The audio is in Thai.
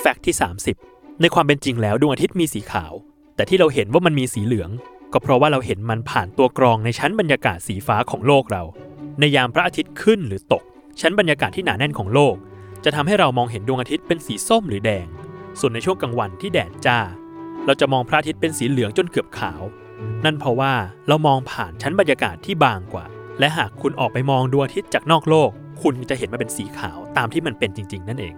แฟกต์ที่ 30 ในความเป็นจริงแล้วดวงอาทิตย์มีสีขาว แต่ที่เราเห็นว่ามันมีสีเหลือง ก็เพราะว่าเราเห็นมันผ่านตัวกรองในชั้นบรรยากาศสีฟ้าของโลกเรา ในยามพระอาทิตย์ขึ้นหรือตก ชั้นบรรยากาศที่หนาแน่นของโลก จะทำให้เรามองเห็นดวงอาทิตย์เป็นสีส้มหรือแดง ส่วนในช่วงกลางวันที่แดดจ้า เราจะมองพระอาทิตย์เป็นสีเหลืองจนเกือบขาว นั่นเพราะว่าเรามองผ่านชั้นบรรยากาศที่บางกว่า และหากคุณออกไปมองดวงอาทิตย์จากนอกโลก คุณจะเห็นมันเป็นสีขาวตามที่มันเป็นจริง ๆ นั่นเอง